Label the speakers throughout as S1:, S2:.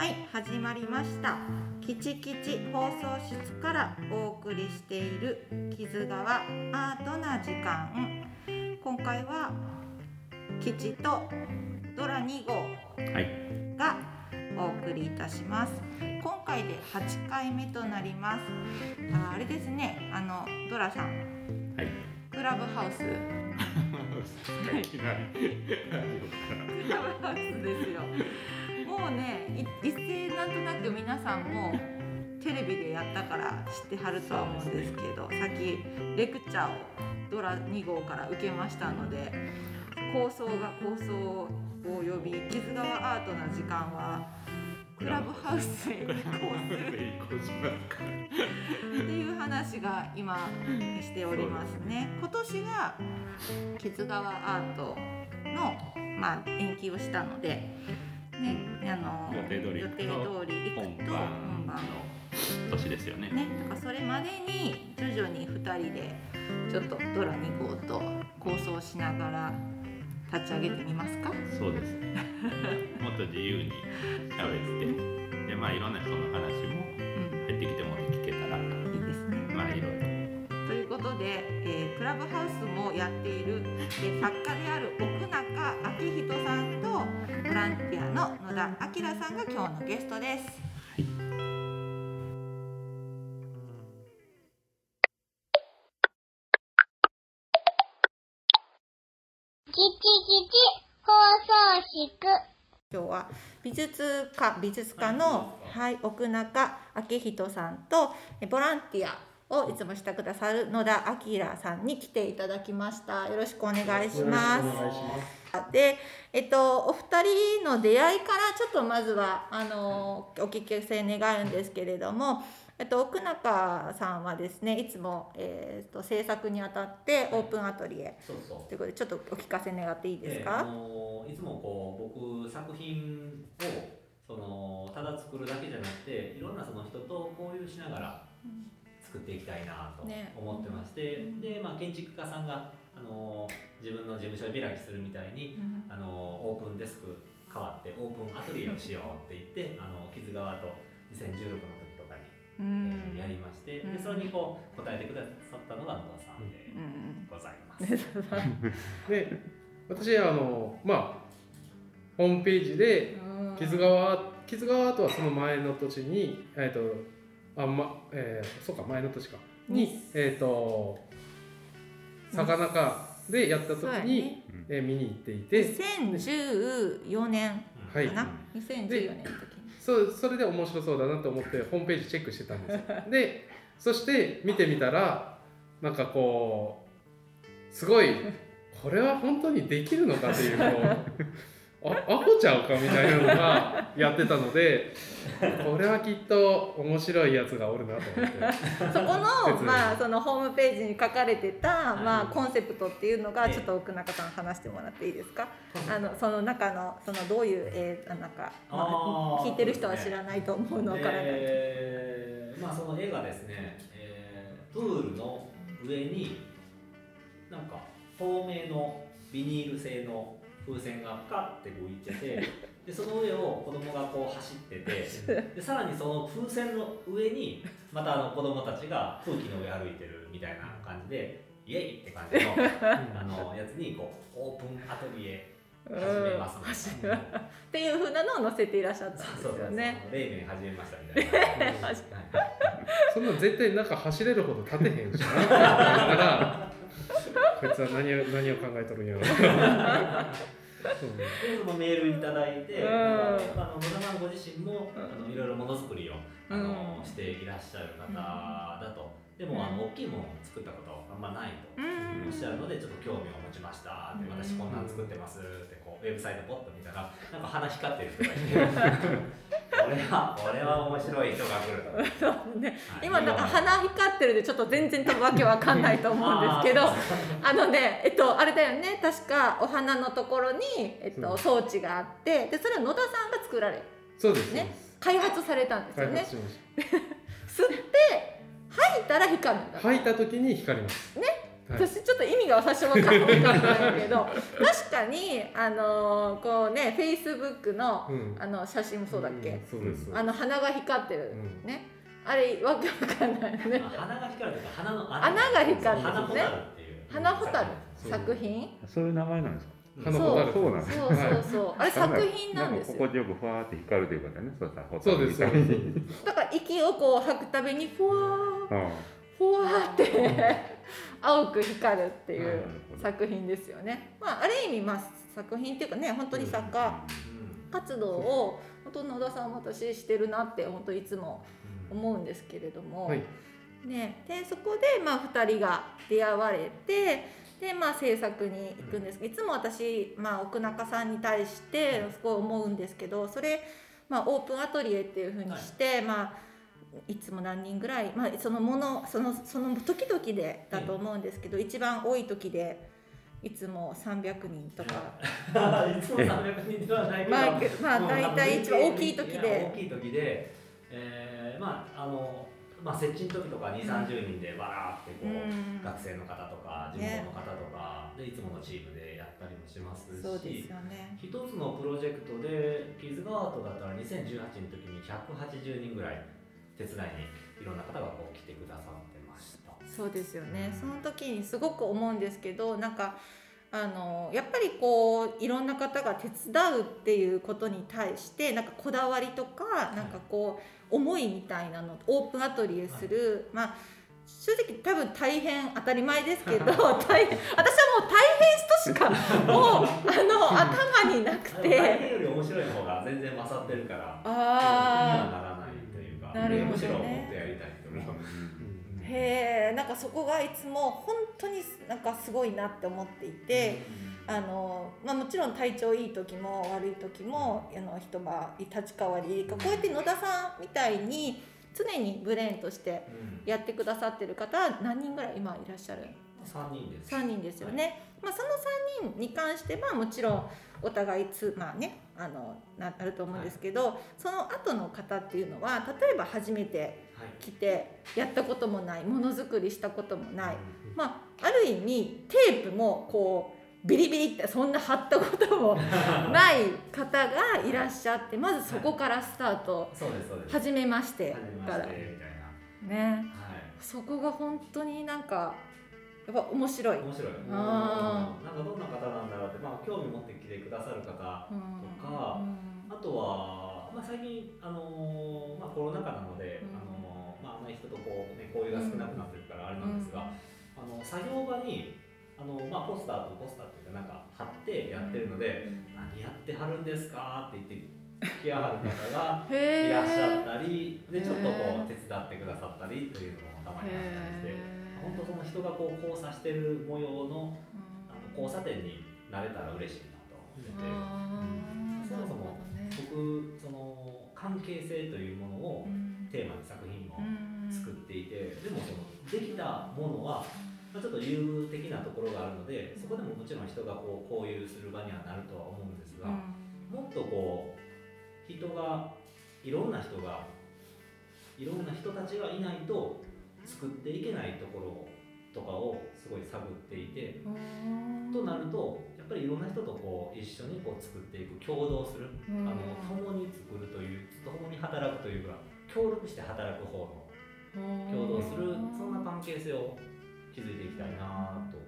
S1: はい始まりました。キチキチ放送室からお送りしている木津川アートな時間。今回は吉とドラ2号
S2: はい。
S1: がお送りいたします。今回で8回目となります。ああれですね。あのドラさん。
S2: はい。
S1: クラブハウス。
S2: い。きなり。
S1: クラブハウスですよもうねい一斉なんとなく皆さんもテレビでやったから知ってはるとは思うんですけどさっきレクチャーをドラ2号から受けましたので構想が構想を呼び木津川アートな時間はクラブハウスへ移行。っていう話が今しておりますね。今年が木津川アートのまあ延期をしたので、ね、あの
S2: 予定通り
S1: 予定通り行くと
S2: 本番の年ですよね。
S1: ね、だからそれまでに徐々に2人でちょっとドラ2号と構想しながら立ち上げてみますか？
S2: そうです。もっと自由に喋って、でまあいろんな人の話も
S1: うん、
S2: 入ってきても聞けたら、
S1: いいですね。
S2: まあいろいろ。
S1: ということで、ラブハウスもやっている、えー作家である奥中明人さんとボランティアの野田明さんが今日のゲストです。
S3: キチキチ放送室。
S1: 今日は美術家美術家の、はい、奥中明人さんとえーボランティアをいつもしてくださる野田明さんに来ていただきました。よろしくお願いします。で、えっと、お二人の出会いからちょっとまずはあのお聞きせ願うんですけれども、えっと、奥中さんはですねいつも、えっと制作にあたってオープンアトリエ。
S4: そうそう。
S1: ということでちょっとお聞かせ願っていいです
S4: であ
S1: か、
S4: のいつもこう僕作品をそのただ作るだけじゃなくていろんなその人と交流しながら作っていきたいなと
S1: ね。
S4: 思ってまして、で、まあ、建築家さんがあの自分の事務所開きするみたいに
S1: うん。
S4: あのオープンデスク変わってオープンアトリエをしようって言ってあの木津川と2016の時とかに、
S1: うん。
S4: えーやりまして、
S1: うん。
S4: でそれにこう答えてくださったのが野田さんで
S1: うん。
S4: ございます。
S5: で私あのまあホームページで木津川木津川とはその前の年にえっ、とあまえー、そうか前の年か。にえっ、と魚かでやった時に、
S1: ね。
S5: えー見に行っていて。
S1: 2014年
S5: はい。
S1: かな、2014年の時に。
S5: そうそれで面白そうだなと思ってホームページチェックしてたんですよ。でそして見てみたらなんかこうすごいこれは本当にできるのかというこうあアホちゃうかみたいなのがやってたのでこれはきっと面白いやつがおるなと思って。
S1: そこのまあそのホームページに書かれてた
S4: はい
S1: まあコンセプトっていうのが
S4: ええ。
S1: ちょっと奥中さん話してもらっていいですか？あのその中のそのどういうえーなんかまあ聞いてる人は知らないと思うのわからない。
S4: えー。まあその絵がですね、えープールの上になんか透明のビニール製の風船がパカって浮いててでその上を子供がこう走ってて でさらにその風船の上にまたあの子供たちが空気の上歩いてるみたいな感じでイエイって感じの あのやつにこうオープンアトリエ始めますみたいな。
S1: っていう風なのを載せていらっしゃったんです
S4: そうそうそう始めましたみたいな。はい
S5: そんな絶対なんか走れるほど立てへんしなって思いながらこいつは何を何を考えとるんやろ そう
S4: でそのメールいただいて、
S1: うん。
S4: あの野田さんご自身も、
S1: うん。
S4: あのいろいろものづくりをあの、
S1: うん。
S4: していらっしゃる方だと。でも、あの大きいものを作ったことあんまないと。
S1: うん。
S4: おっしゃるのでちょっと興味を持ちました。って私こんなん作ってますってこうウェブサイトポッと見たらなんか鼻光ってる人がいて。これはこれは面白い人が来ると
S1: そうね。
S4: はい。
S1: 今なんか鼻光ってるでちょっと全然多分わけわかんないと思うんですけど
S4: あ
S1: あのねえっとあれだよね。確かお花のところに、えっと、装置があってでそれは野田さんが作られ
S5: そうです
S1: ね開発されたんですよね。吸って吐いたら光るんだ、
S5: た吐いた時に光ります。
S1: ね？私ちょっと意味が最初分からなかったんだけど 確かにあのーこうねフェイスブックの
S5: うん。
S1: あの写真もそうだっけ、
S5: んそうです。
S1: あの鼻が光ってる、
S5: うん。
S1: ね？あれわけわかんないよね。
S4: まあ鼻が光るというか鼻の
S1: 穴。が光るんですね。
S4: 花ホタルっていう。
S1: 花ホタル
S5: そう。
S1: 作品？
S6: そういう名前なんですか
S5: 花ホタル
S6: そう。なんです
S1: そう。そうそうあれ作品なんですよ。
S6: か心地よくふわーって光るということだねそうさ
S5: そうです
S6: ホタルみたいに
S1: だから息をこう吐くたびにふわー
S6: うん。
S1: ふわーって 青く光るっていう作品ですよね。まあある意味まあ作品っていうかね本当に作家活動を本当野田さん私してるなって本当いつも思うんですけれども、
S5: はい。
S1: ね、でそこでまあ2人が出会われてでまあ制作に行くんです。けどいつも私、まあ、奥中さんに対してすごい思うんですけどそれ、まあ、オープンアトリエっていうふうにして、まあいつも何人ぐらい、まあ、そのものそのその時々でだと思うんですけど、一番多い時でいつも300人とか。
S4: いつも300人ではないけど、
S1: まあ、まあ、大体一番大きい時で。
S4: 大きい時で、えー、まああのまあ設置の時とか2、30人でバラーってこう、
S1: うん。
S4: 学生の方とか地元の方とか、でいつものチームでやったりもしますし
S1: そうですよね。
S4: 一つのプロジェクトでキズガートだったら2018の時に180人ぐらい手伝いにいろんな方がこう来てくださってました。
S1: そうですよね。その時にすごく思うんですけど、なんか。あのやっぱりこういろんな方が手伝うっていうことに対してなんかこだわりとかなんかこう思いみたいなのオープンアトリエする、まあ正直多分大変当たり前ですけど 大変私はもう大変としか もうあの頭になくて
S4: 変より面白いの方が全然勝ってるから。
S1: あ
S4: 気か、
S1: なるほどね。
S4: むしろもっとやりたいと思う。
S1: あへえんかそこがいつも本当になんかすごいなって思っていて。あのまあ、もちろん体調いい時も悪い時もあの一晩立ち代わりこうやって野田さんみたいに常にブレーンとして
S4: うん。
S1: やってくださってる方は何人ぐらい今いらっしゃる
S4: 三人です。
S1: 3人ですよね、まあ、その3人に関してはもちろんお互いつまあねあのななると思うんですけど、その後の方っていうのは例えば初めて
S4: はい。
S1: 来てやったこともないものづくりしたこともない、
S4: うん
S1: まあ、ある意味テープもこうビリビリってそんな貼ったこともない方がいらっしゃってまずそこからスタート
S4: そうですそうです。
S1: 初めましてから。ね
S4: はい。
S1: そこが本当になんかやっぱ面白い。
S4: 面白い。
S1: あ
S4: なんかどんな方なんだろうって、まあ興味持ってきてくださる方、
S1: うん
S4: とか
S1: うん。
S4: あとはまあ最近あのーまあコロナ禍なので、
S1: うん。
S4: あのーまああんまり人とこうね交流が少なくなってるからあれなんですが、あの作業場にあのまあポスターとポスターっていうかなんか貼ってやってるので、何やってはるんですかって言って来やはる方がいらっしゃったりでちょっとこう手伝ってくださったりというのもたまにあったりして本当その人がこう交差してる模様のあの交差点になれたら嬉しいなと。思っててそもそも僕その関係性というものをテーマに作品も作っていてでもそのできたものはまあちょっと優的なところがあるのでそこでももちろん人がこう交流する場にはなるとは思うんですが、もっとこう人がいろんな人がいろんな人たちがいないと作っていけないところとかをすごい探っていてとなるとやっぱりいろんな人とこう一緒にこう作っていく共同する。あの共に作るという共に働くというか協力して働く方の共同するそんな関係性を築いていきたいなと。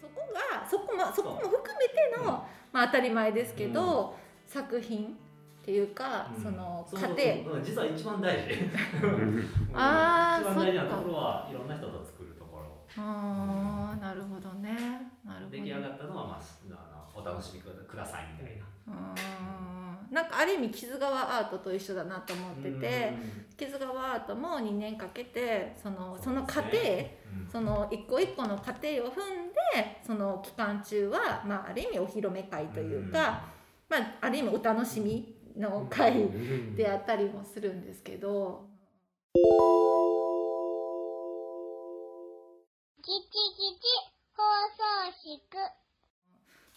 S1: そこがそこ,、ま、そこも含めての、まあ、当たり前ですけど、作品っていうか、
S4: うん。
S1: その
S4: そうそう
S1: 過程
S4: そう実は一番大事。
S1: あー
S4: 一番大事なところはいろんな人と作るところ。
S1: ああなるほどね。なるほど
S4: 出来上がったのは、まあ、あのお楽しみくださいみたいな。
S1: うん。なんかある意味木津川アートと一緒だなと思ってて木津川アートも2年かけてそのその過程
S4: うん。
S1: その一個一個の過程を踏んでその期間中は、まあ、ある意味お披露目会というか、まあ、ある意味お楽しみの会であったりもするんですけど。
S3: 放送室。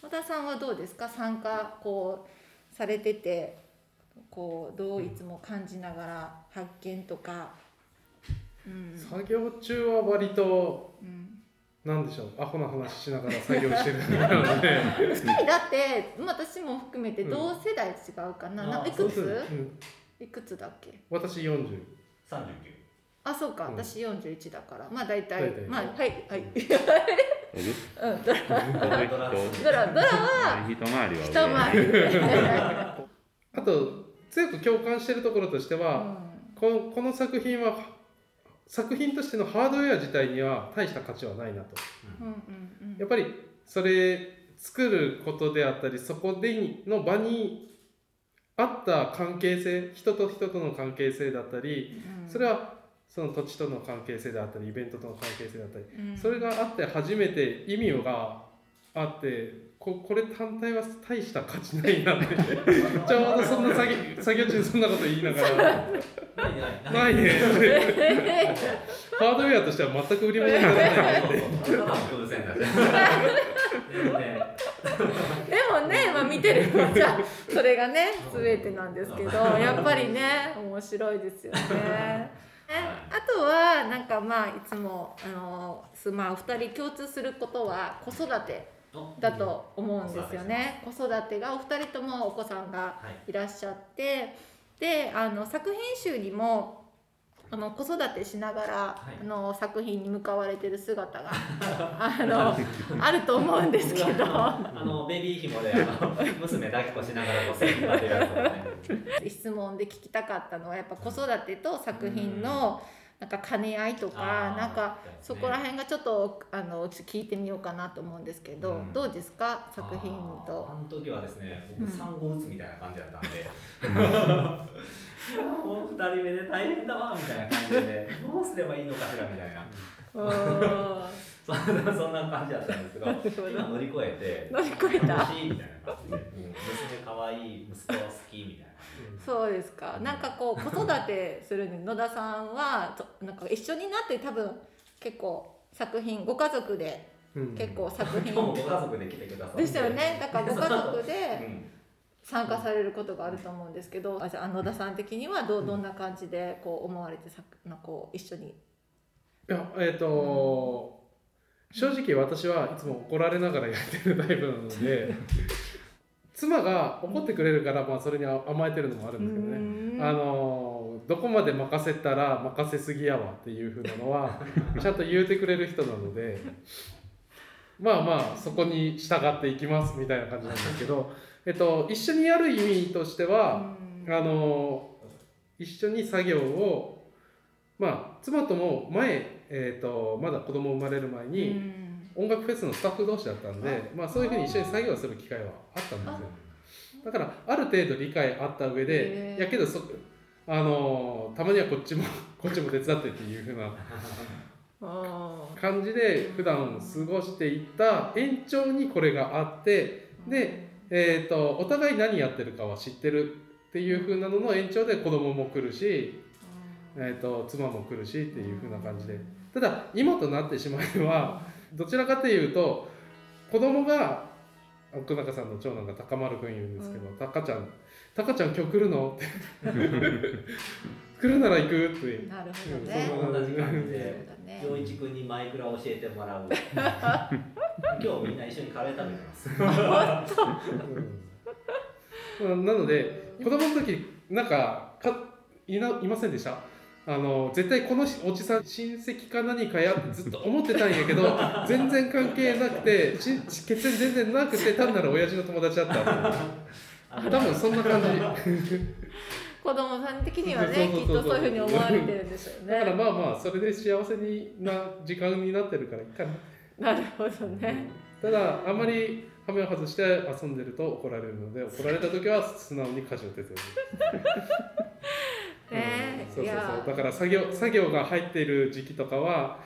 S1: 野田さんはどうですか？参加こうされててこうどういつも感じながら発見とか。うん。
S5: 作業中は割と
S1: うん
S5: なんでしょうアホな話しながら作業してるみたいなので、
S1: 二 人だってまあ私も含めて同世代違うかな、
S4: うん。あ
S1: ないくつ
S5: うん、
S1: いくつだっけ？
S5: 私40
S4: 三十
S1: あそうか。
S5: うん。
S1: 私41だから。まあ大体まあはいはい。うん。ドラドラドラは
S6: 一回りは
S1: 一回り。上
S5: あと強く共感してるところとしては、
S1: うん。
S5: このこの作品は作品としてのハードウェア自体には大した価値はないなと。
S1: うんうん
S5: やっぱりそれ作ることであったりそこでの場にあった関係性人と人との関係性だったり
S1: うん
S5: それはその土地との関係性であったりイベントとの関係性だったり
S1: うん。
S5: それがあって初めて意味があってここれ単体は大した価値ないなって。ちょうどそんな作業作業中にそんなこと言いながら。
S4: ないない
S5: ないね。ハードウェアとしては全く売り物にならないなって。
S4: 空戦だねでもね
S1: でもね、まあ、見てるのじゃあそれがね全てなんですけどやっぱりね面白いですよね。えあとはなんかまあいつもあのすまあお二人共通することは子育てだと思うんですよね。子育てがお二人ともお子さんが
S4: はい。
S1: いらっしゃって。であの作品集にもあの子育てしながら、
S4: い。
S1: あの作品に向かわれてる姿が あのあると思うんですけど。
S4: あのベビー紐であの娘抱きっこしながらこうね
S1: 質問で聞きたかったのはやっぱ子育てと作品のなんか兼ね合いとかなんかそこら
S4: ね
S1: 辺がちょっとあの聞いてみようかなと思うんですけど、
S4: うん。
S1: どうですか？作品
S4: あ
S1: と。
S4: ーあの時はですね
S1: うん。
S4: 僕産後打つみたいな感じだったんで。もう 二人目で大変だわみたいな。感じでどうすればいいのかしらみたいな。
S1: うん
S4: そんなそんな感じだったんですけど 今乗り越えて
S1: 乗り越えた。
S4: 楽しいみたいな感じで、うん、娘可愛い息子好きみたいな
S1: そうですか。なんかこう 子育てするに野田さんはとなんか一緒になって多分結構作品ご家族で
S5: うん。
S1: 結構作品
S4: 今日もご家族で来てくださって。
S1: ですよね。だからご家族
S4: う
S1: で
S4: ん。
S1: 参加されることがあると思うんですけど、あじゃあ野田さん的にはどうどんな感じでこう思われてさなこう一緒に。
S5: いやえっ、と正直私はいつも怒られながらやってるタイプなので妻が怒ってくれるから、まあ、それに甘えてるのもあるんですけどね。
S1: うん。
S5: あのどこまで任せたら任せすぎやわっていうふうなのは ちゃんと言うてくれる人なのでまあまあそこに従っていきますみたいな感じなんですけど、えっと、一緒にやる意味としては、
S1: うん。
S5: あの一緒に作業をまあ妻とも前、えー、とまだ子供生まれる前
S1: う
S5: に
S1: ん
S5: 音楽フェスのスタッフ同士だったんで、まあ、そういうふうに一緒に作業する機会はあったんですよ。だからある程度理解あった上
S1: へ
S5: で
S1: ー
S5: やけどそあのたまにはこっちも こっちも手伝ってっていうふうな
S1: あ
S5: 感じで普段過ごしていった延長にこれがあって
S1: ー
S5: でえー、とお互い何やってるかは知ってるっていう風なのの延長で子供も来るし、えー、と妻も来るしっていう風な感じで。ただ今となってしまえばどちらかというと子供が奥中さんの長男が高丸くん言うんですけど「タカちゃんタカちゃん今日来るの?」って「来るなら行く?」って
S1: なるほど
S5: うん
S1: ね。
S5: そう
S4: 同じ感じで陽一君にマイクラ教えてもらう。今日みんな一緒にカレー食べてます。
S5: うん。なので子供の時なんかかいないませんでした？あの絶対このおじさん親戚か何かやずっと思ってたんやけど 全然関係なくてち血縁全然なくて単なる親父の友達だった
S4: あ
S5: 多分そんな感じ
S1: 子供さん的にはねきっとそういうふうに思われてるんでしょうね。
S5: だからまあまあそれで幸せにな時間になってるからいいかな
S1: なるほどね。
S5: ただあんまり羽目を外して遊んでると怒られるので怒られた時は素直に家事を手伝 う
S1: ね
S5: そうそうそう。だから作業作業が入っている時期とかは、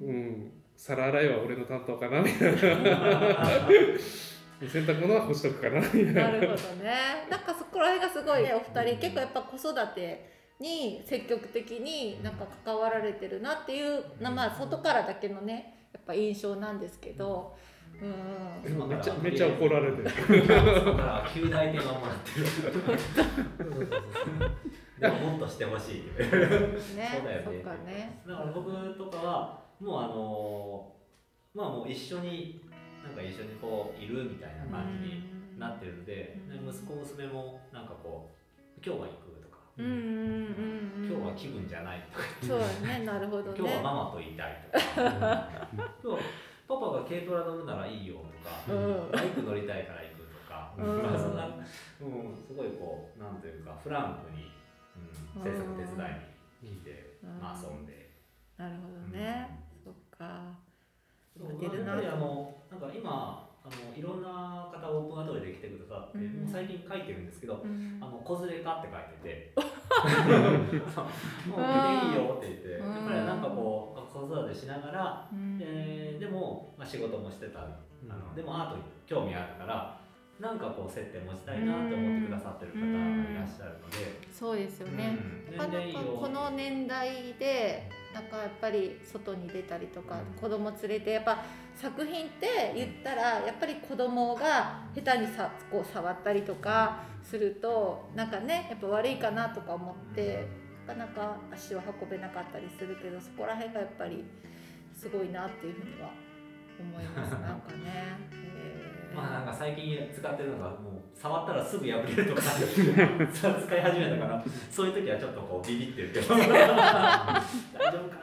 S5: うん、皿洗いは俺の担当かなみたいな。洗濯物は干しとくかなみたいな。
S1: なるほどね。なんかそこら辺がすごいね。お二人結構やっぱ子育てに積極的になんか関わられてるなっていうなまあ外からだけのねやっぱ印象なんですけど、うん。
S5: めっちゃめっちゃ怒られてる。
S4: そこから9大点はもらって。るでももっとしてほしい
S1: ね、
S4: そうだよね。
S1: かね。
S4: だから僕とかはもうあのまあもう一緒になんか一緒にこういるみたいな感じになってるんで、
S1: うん。
S4: で息子娘もなんかこう今日は行くとか、
S1: うんうんうんうん。
S4: 今日は気分じゃないとか
S1: そうだね。なるほどね。
S4: 今日はママといたいとか。今 日パパが軽トラ乗るならいいよとか、
S1: うん。
S4: バイク乗りたいから行くとか、
S1: うん。
S4: まあそんな、うん、すごいこうなんというかフランクに、うん、制作手伝いに来て、
S1: うん。
S4: まあ、遊んで。
S1: なるほどね、そっか。
S4: そうやっぱりあのなんか今あのいろんな方オープンアトリエで来てくださって、
S1: うん。
S4: もう最近書いてるんですけど、
S1: うん。
S4: あの子連れかって書いてて。もう来ていいよって言って、
S1: うん
S4: やっぱりなんかこう子育てしながら、
S1: うん
S4: えーでも、まあ、仕事もしてたあのでもアートに興味あるからなんかこう接点持ちたいなって思ってくださってる方がいらっしゃるので、
S1: そうですよね、
S4: うん。
S1: なかなかこの年代でなんかやっぱり外に出たりとか、
S4: うん。
S1: 子供連れてやっぱ作品って言ったらやっぱり子供が下手にさこう触ったりとかするとなんかねやっぱ悪いかなとか思って、なかなか足を運べなかったりするけどそこら辺がやっぱりすごいなっていうふうには思います。なんかね。へー
S4: まあなんか最近使ってるのがもう触ったらすぐ破れるとか 使い始めたからそういう時はちょっとこうビビってるけど大丈夫かなとか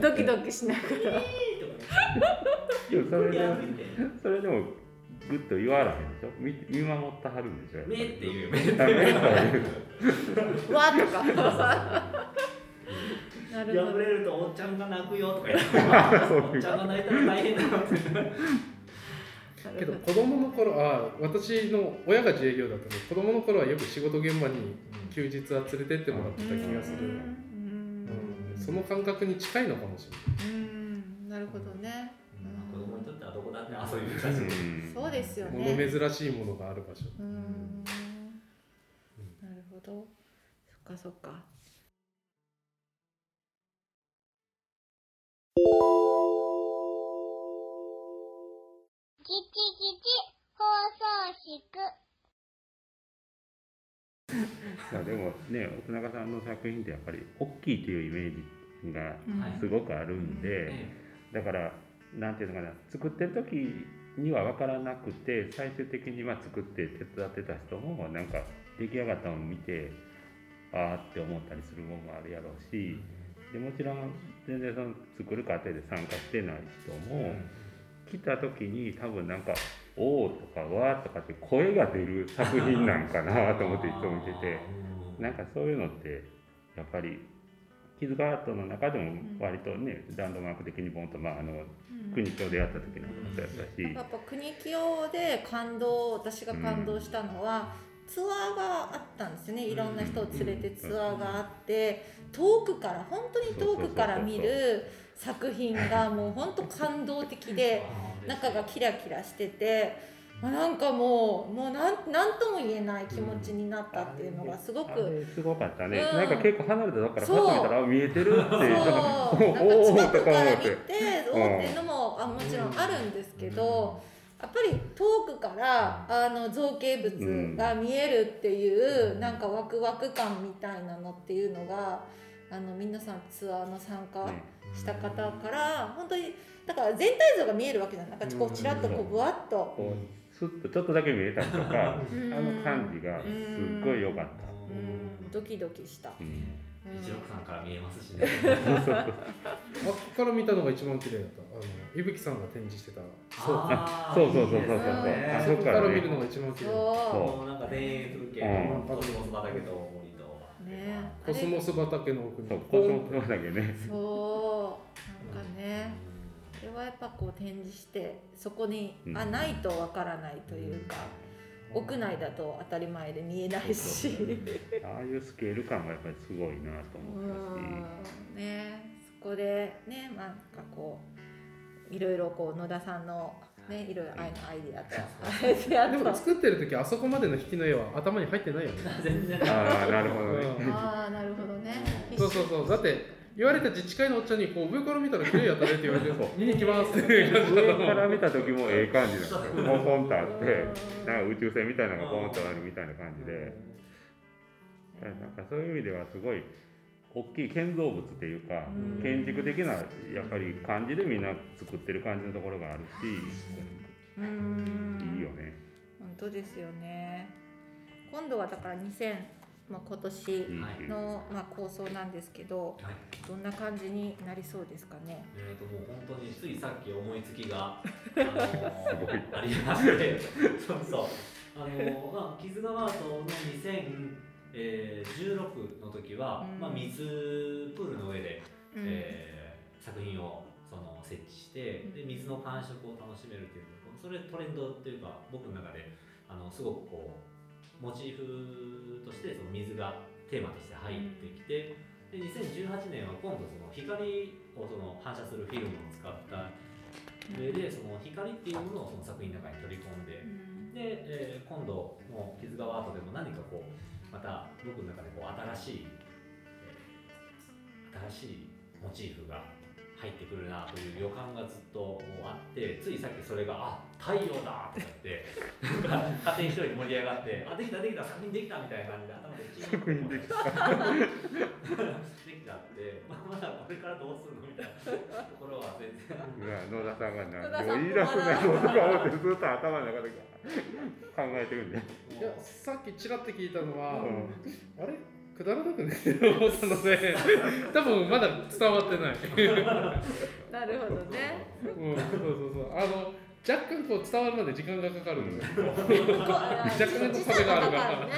S1: ドキドキしながら。
S4: とか
S6: でもそれで
S4: 破れて。
S6: それでもグッと言わらへんでしょ？見見守ってはるんでしょ？
S4: 目っていうよ目って
S6: あ目と
S4: いう
S1: わーとか。なるほど。
S4: 破れるとおっちゃんが泣くよとか言って。おっちゃんが泣いたら大変だよって
S5: けど子供の頃あ私の親が自営業だったので子供の頃はよく仕事現場に休日は連れてってもらってた気がする、
S1: うん
S5: うんその感覚に近いのかもしれない
S1: うんなるほどね。
S4: まあ子供にとってはどこだって遊びだし
S6: うん
S1: そうですよ
S5: 物
S1: ね。
S5: 珍しいものがある場所
S1: うん。なるほど。そっかそっか。
S3: 送室
S6: まあでもね奥永さんの作品ってやっぱり大きいというイメージが
S1: うん。
S6: すごくあるんで、だからなんていうのかな作ってる時には分からなくて最終的にまあ作って手伝ってた人もなんか出来上がったのを見てああって思ったりするものもあるやろうしでもちろん全然その作る過程で参加してない人も来た時に多分なんか「おお」とか「わー」とかって声が出る作品なんかなと思っていつも見てて。なんかそういうのってやっぱりキズガートの中でも割とねランドマーク的にボンとまああの国境でやった時なんかもそうやったし。
S1: やっぱ国清で感動私が感動したのは、ツアーがあったんですよね。いろんな人を連れてツアーがあって遠くから本当に遠くから見る作品がもう本当感動的で中がキラキラしてて。まあなんかもうもうなんなんとも言えない気持ちになったっていうのがすごく、
S6: あれすごかったね、
S1: うん。
S6: なんか結構離れたとこからパ
S1: そう。
S6: ッと見たらあ見えてるって
S1: そう。
S6: いう
S1: なんか近くから見
S6: て
S1: ておーっていうのもあもちろんあるんですけど、やっぱり遠くからあの造形物が見えるっていう、なんかワクワク感みたいなのっていうのがあの皆さんツアーの参加
S6: ね
S1: した方から本当にだから全体像が見えるわけじゃない。なんかこうちらっとこうぶわっと。
S6: こうスッとちょっとだけ見えたりとか
S1: うん。
S6: あの感じがすっごい良かった、
S1: うん。ドキドキした。
S6: うん。
S1: うん
S4: 一六さんから見えますしね。
S5: あここから見たのが一番綺麗だった。あの伊吹さんが展示してた。そう
S6: そうそうそうそうそう。
S1: そうね。
S5: あそこから見るのが一番綺麗。だった
S1: そ
S4: もうなんか田園風景
S5: うん。
S4: コスモス畑と
S1: ね。
S5: コスモス畑の奥に。
S6: コスモスだけね
S1: そう。なんかね。これはやっぱこう展示してそこに、
S6: うん。
S1: あないとわからないというか、屋内だと当たり前で見えないし。
S6: ああいうスケール感がやっぱりすごいなと
S1: う
S6: 思ったし。
S1: ん。ね。そこでねなんかこういろいろこう野田さんのねいろいろ愛のアイディアとアイディアと
S5: でも作ってる時あそこまでの引きの絵は頭に入ってないよね。
S4: 全然。
S6: ああなるほどね、
S5: うん。
S1: ああなるほどね。
S5: そうそうそう。だって言われた自治会のおっちゃんにこう上から見たら綺麗やったねって言われて見に行きます。っ て
S6: 上から見た時もええ感じなんですよポンポンとあって
S1: うん。
S6: なんか宇宙船みたいなのがポンとあるみたいな感じで。なんかそういう意味ではすごい
S7: 大きい建造物っていうか
S1: うん。
S7: 建築的なやっぱり感じでみんな作ってる感じのところがあるし
S1: うーん。
S7: いいよね。
S1: 本当ですよね。今度はだから2000、まあ、今年の、まあ、構想なんですけど
S4: はい。
S1: どんな感じになりそうですかね？
S4: えー、ともう本当についさっき思いつきが、あのーありまして。そうそう。あのーまあ、木津川アートの2016の時は、
S1: うん。
S4: まあ、水プールの上で、
S1: うん。
S4: えー作品をその設置してで水の感触を楽しめるっていうそれトレンドっていうか僕の中であのすごくこうモチーフとしてその水がテーマとして入ってきて、で2018年は今度その光をその反射するフィルムを使った上でその光っていうものをその作品の中に取り込んで
S1: うん。
S4: で、えー今度の木津川アートでも何かこうまた僕の中でこう新しい、えー新しいモチーフが入ってくるなという予感がずっともうあってついさっきそれがあ太陽だってなって勝手に一人盛り上がってあできたできた作品できたみたいな感じで頭でチー
S7: 品できた
S4: できちゃって、まあ、まだこれからどうするのみたいなところは全然
S7: 野田さんが何を言い出すんだろうとか思ってずっと頭の中で 考えてるんで、
S5: いやさっきちらって聞いたのは、
S7: うん。
S5: あれ？くだらなくねって思ったので 多分まだ伝わってない、
S1: なるほどね。
S5: うん、そうそうそう。あの若干こう伝わるまで時間がかかるんですよ若干の壁があるから。
S1: ね。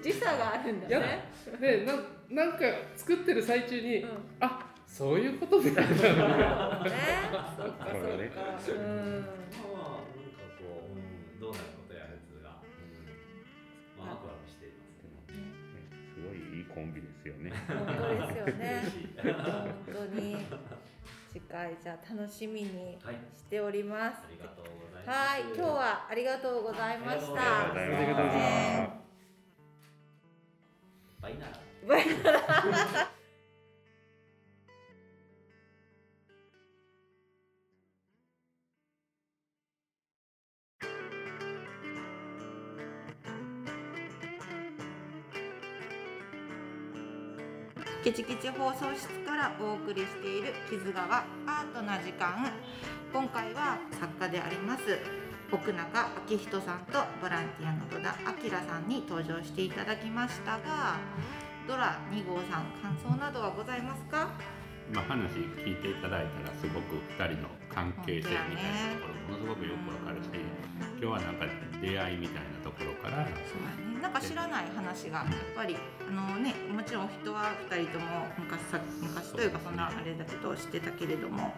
S1: 時差があるんだ
S5: や
S1: ね
S5: でななんか作ってる最中に、
S1: うん。
S5: あそういうことみたいなのが。
S1: ね。そっかそっか。
S7: ね。
S1: うん
S7: コンビですよね。
S1: 本当ですよね。本当に次回じゃあ楽しみに
S4: はい、
S1: しております。
S4: ありがとうございます。
S1: はい今日はありがとうございました。
S4: あ
S7: ありがとうございます
S4: バイナラ。
S1: バイナラケチケチ放送室からお送りしている木津川アートな時間。今回は作家であります奥中明人さんとボランティアの戸田明さんに登場していただきましたがドラ2号さん感想などはございますか？
S6: まあ、話聞いていただいたらすごく2人の関係性みたいなところものすごくよくわかるし今日はなんか出会いみたいなところから
S1: そうだね。なんか知らない話がやっぱりあのねもちろんお人は2人とも昔さ昔というかそんなあれだけど知ってたけれども。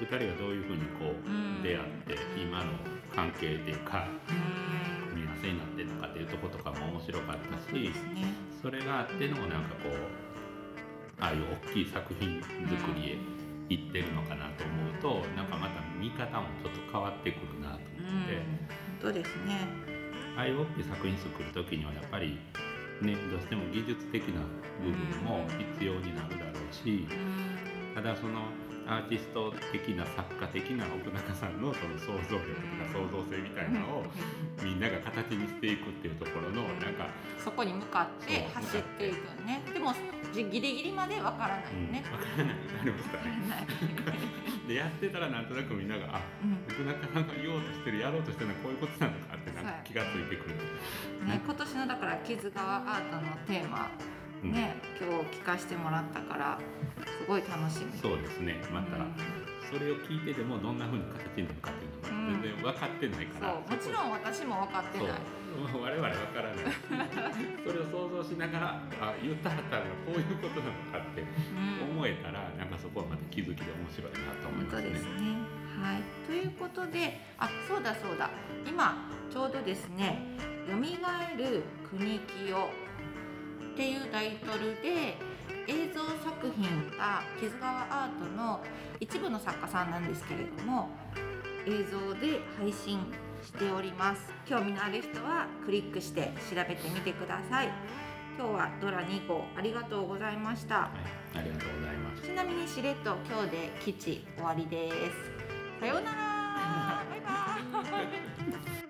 S6: 2人がどういうふうにこう
S1: うん。
S6: 出会って今の関係っていうか
S1: うん。
S6: 組み合わせになってるのかっていうところとかも面白かった
S1: そうで
S6: しそれがあってのなんかこうああいう大きい作品作りへ行ってるのかなと思うとなんかまた見方もちょっと変わってくるなと
S1: うん
S6: 思って。
S1: 本当ですね
S6: ああいう大きい作品作る時にはやっぱりねどうしても技術的な部分も必要になるだろうし
S1: うん。
S6: ただそのアーティスト的な作家的な奥中さんのその想像力とか創造性みたいなのをみんなが形にしていくっていうところのなんか、
S1: そこに向かって走っていくね。でもじギリギリまでわからない
S6: うん、
S1: よね、
S6: 分からない。誰もさ
S1: ない。
S6: でやってたらなんとなくみんながあ
S1: うん。
S6: 奥中さんが言おうとしてるやろうとしてるのはこういうことなのか。ってなんか気がついてくる。
S1: ね、今年のだから木津川アートのテーマ
S6: うん。
S1: ね、今日聞かせてもらったからすごい楽しみ。
S6: そうですね。また、
S1: うん。
S6: それを聞いてでもどんな風に形になるかっていうのが全然分かってないから、
S1: そうもちろん私も分かってない。
S6: 我々分からない。それを想像しながらあ言ったはったらこういうことなのかって
S1: うん
S6: 思えたらなんかそこはまた気づきで面白いなと思いますね。
S1: ですね。はい、ということであそうだそうだ。今ちょうどですね「よみがえる国清」っていうタイトルで映像作品が木津川アートの一部の作家さんなんですけれども映像で配信しております。興味のある人はクリックして調べてみてください。今日はドラ2号ありがとうございました。
S6: はい、ありがとうございます
S1: ちなみにしれっと今日で基地終わりです。さようなら。バイバイ。